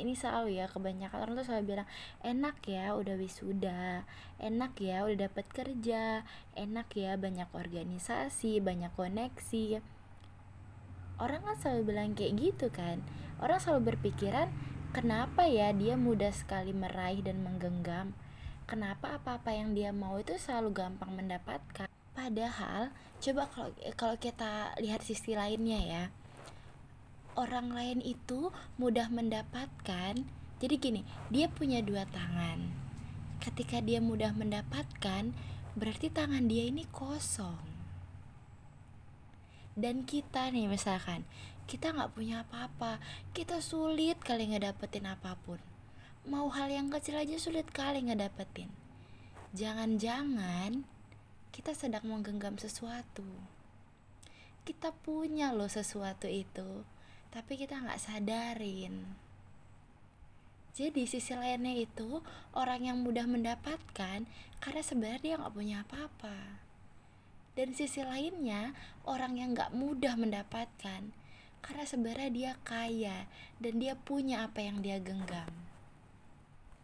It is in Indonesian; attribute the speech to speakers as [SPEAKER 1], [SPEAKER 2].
[SPEAKER 1] ini selalu ya kebanyakan orang tuh selalu bilang enak ya udah wisuda enak ya udah dapat kerja enak ya banyak organisasi banyak koneksi. Orang kan selalu bilang kayak gitu kan. Orang selalu berpikiran kenapa ya dia mudah sekali meraih dan menggenggam? Kenapa apa-apa yang dia mau itu selalu gampang mendapatkan? Padahal coba kalau kalau kita lihat sisi lainnya ya orang lain itu mudah mendapatkan. Jadi gini dia punya dua tangan. Ketika dia mudah mendapatkan berarti tangan dia ini kosong. Dan kita nih misalkan kita nggak punya apa-apa kita sulit kali ngedapetin apa pun. Mau hal yang kecil aja sulit kali ngedapetin. Jangan-jangan kita sedang menggenggam sesuatu. Kita punya loh sesuatu itu tapi kita nggak sadarin. Jadi sisi lainnya itu orang yang mudah mendapatkan karena sebenarnya dia nggak punya apa-apa. Dan sisi lainnya orang yang nggak mudah mendapatkan karena sebenarnya dia kaya dan dia punya apa yang dia genggam